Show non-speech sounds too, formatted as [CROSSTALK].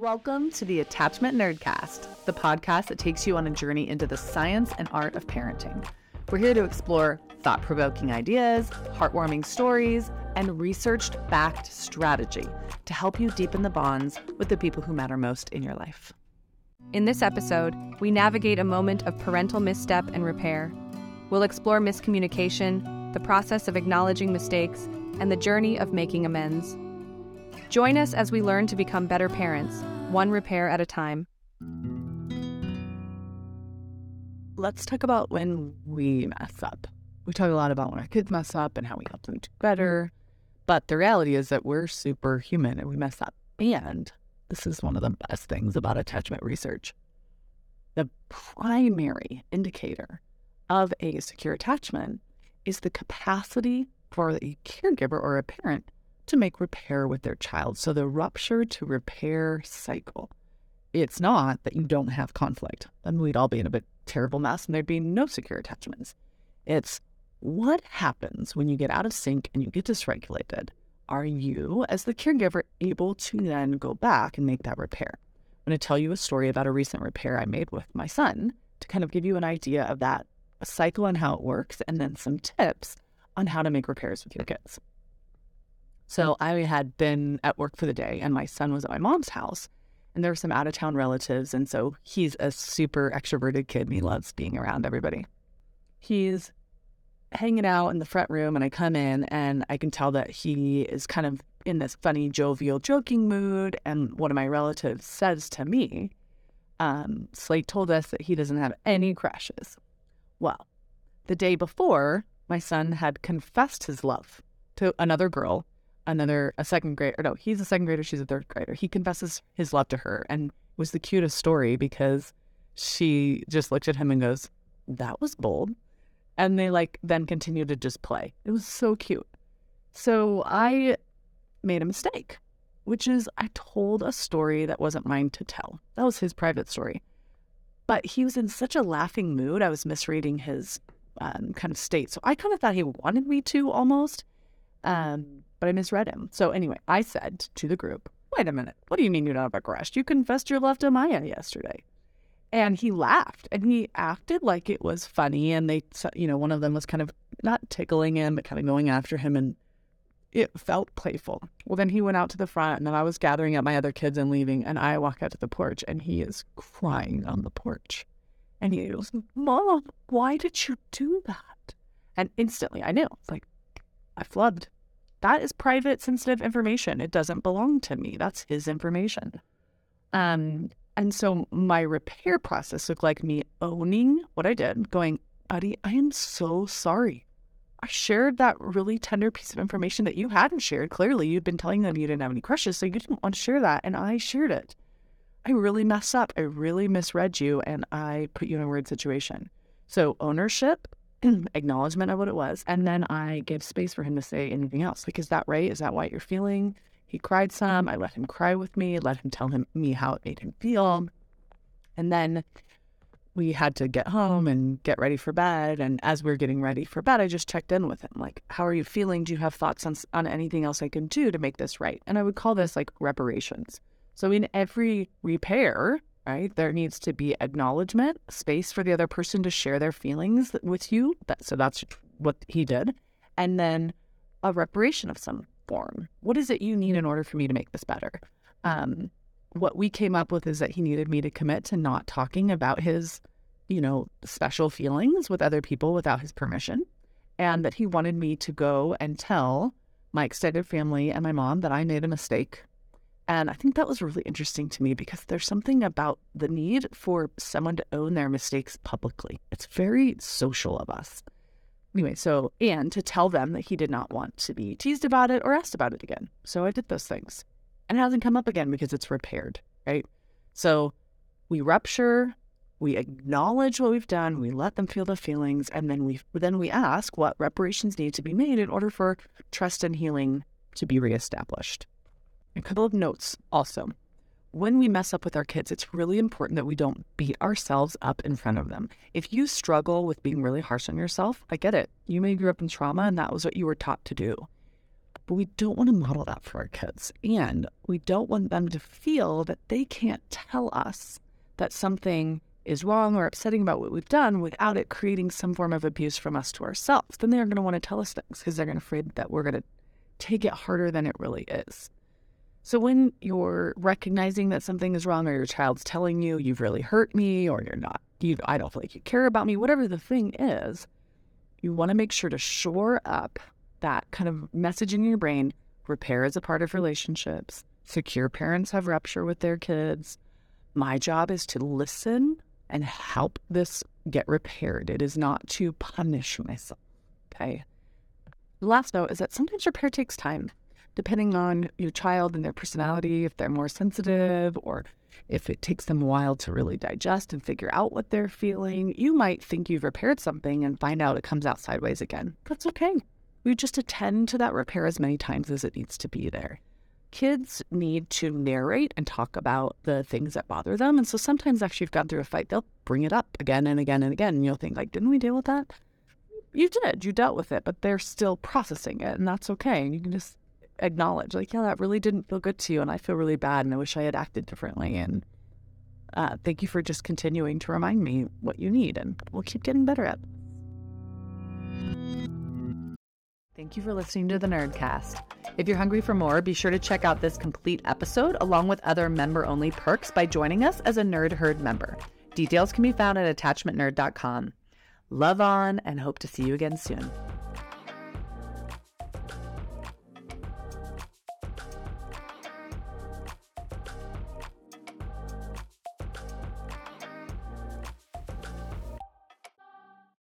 Welcome to the Attachment Nerdcast, the podcast that takes you on a journey into the science and art of parenting. We're here to explore thought provoking ideas, heartwarming stories, and research backed strategy to help you deepen the bonds with the people who matter most in your life. In this episode, we navigate a moment of parental misstep and repair. We'll explore miscommunication, the process of acknowledging mistakes, and the journey of making amends. Join us as we learn to become better parents, one repair at a time. Let's talk about when we mess up. We talk a lot about when our kids mess up and how we help them do better. But the reality is that we're superhuman and we mess up. And this is one of the best things about attachment research. The primary indicator of a secure attachment is the capacity for a caregiver or a parent to make repair with their child. So the rupture to repair cycle. It's not that you don't have conflict. Then we'd all be in a bit terrible mess and there'd be no secure attachments. It's what happens when you get out of sync and you get dysregulated? Are you, as the caregiver, able to then go back and make that repair? I'm going to tell you a story about a recent repair I made with my son to kind of give you an idea of that cycle and how it works, and then some tips on how to make repairs with your kids. So I had been at work for the day and my son was at my mom's house and there were some out of town relatives. And so he's a super extroverted kid and he loves being around everybody. He's hanging out in the front room and I come in and I can tell that he is kind of in this funny, jovial, joking mood. And one of my relatives says to me, um, Slate told us that he doesn't have any crushes. Well, the day before, my son had confessed his love to another girl another a second grader. No, he's a second grader. She's a third grader. He confesses his love to her, and was the cutest story because she just looked at him and goes, "That was bold," and they like then continue to just play. It was so cute. So I made a mistake, which is I told a story that wasn't mine to tell. That was his private story. But he was in such a laughing mood. I was misreading his um, kind of state. So I kind of thought he wanted me to almost. Um, but I misread him. So anyway, I said to the group, wait a minute, what do you mean you don't have a crush? You confessed your love to Maya yesterday. And he laughed and he acted like it was funny. And they, you know, one of them was kind of not tickling him, but kind of going after him. And it felt playful. Well, then he went out to the front and then I was gathering up my other kids and leaving. And I walk out to the porch and he is crying on the porch. And he goes, Mom, why did you do that? And instantly I knew, it's like, I flubbed that is private, sensitive information. It doesn't belong to me. That's his information. Um, and so my repair process looked like me owning what I did, going, Buddy, I am so sorry. I shared that really tender piece of information that you hadn't shared. Clearly, you'd been telling them you didn't have any crushes, so you didn't want to share that. And I shared it. I really messed up. I really misread you, and I put you in a weird situation. So, ownership [CLEARS THROAT] acknowledgement of what it was. And then I gave space for him to say anything else. Like, is that right? Is that what you're feeling? He cried some. I let him cry with me, let him tell him me how it made him feel. And then we had to get home and get ready for bed. And as we are getting ready for bed, I just checked in with him. Like, how are you feeling? Do you have thoughts on, on anything else I can do to make this right? And I would call this like reparations. So in every repair, right? There needs to be acknowledgement, space for the other person to share their feelings with you. That, so that's what he did. And then a reparation of some form. What is it you need in order for me to make this better? Um, what we came up with is that he needed me to commit to not talking about his, you know, special feelings with other people without his permission. And that he wanted me to go and tell my extended family and my mom that I made a mistake and I think that was really interesting to me because there's something about the need for someone to own their mistakes publicly. It's very social of us. Anyway, so, and to tell them that he did not want to be teased about it or asked about it again. So I did those things. And it hasn't come up again because it's repaired, right? So we rupture, we acknowledge what we've done, we let them feel the feelings, and then we then we ask what reparations need to be made in order for trust and healing to be reestablished. A couple of notes also. When we mess up with our kids, it's really important that we don't beat ourselves up in front of them. If you struggle with being really harsh on yourself, I get it. You may grew up in trauma and that was what you were taught to do. But we don't want to model that for our kids. And we don't want them to feel that they can't tell us that something is wrong or upsetting about what we've done without it creating some form of abuse from us to ourselves. Then they're going to want to tell us things because they're going to afraid that we're going to take it harder than it really is. So when you're recognizing that something is wrong or your child's telling you you've really hurt me or you're not you I don't feel like you care about me, whatever the thing is, you want to make sure to shore up that kind of message in your brain. Repair is a part of relationships. Secure parents have rupture with their kids. My job is to listen and help this get repaired. It is not to punish myself. Okay. The last note is that sometimes repair takes time, depending on your child and their personality, if they're more sensitive or if it takes them a while to really digest and figure out what they're feeling. You might think you've repaired something and find out it comes out sideways again. That's okay. We just attend to that repair as many times as it needs to be there kids need to narrate and talk about the things that bother them. And so sometimes after you've gone through a fight, they'll bring it up again and again and again. And you'll think, like, didn't we deal with that? You did. You dealt with it, but they're still processing it. And that's okay. And you can just acknowledge, like, yeah, that really didn't feel good to you. And I feel really bad. And I wish I had acted differently. And uh, thank you for just continuing to remind me what you need. And we'll keep getting better at. Thank you for listening to the Nerdcast. If you're hungry for more, be sure to check out this complete episode along with other member only perks by joining us as a Nerd Herd member. Details can be found at attachmentnerd.com. Love on and hope to see you again soon.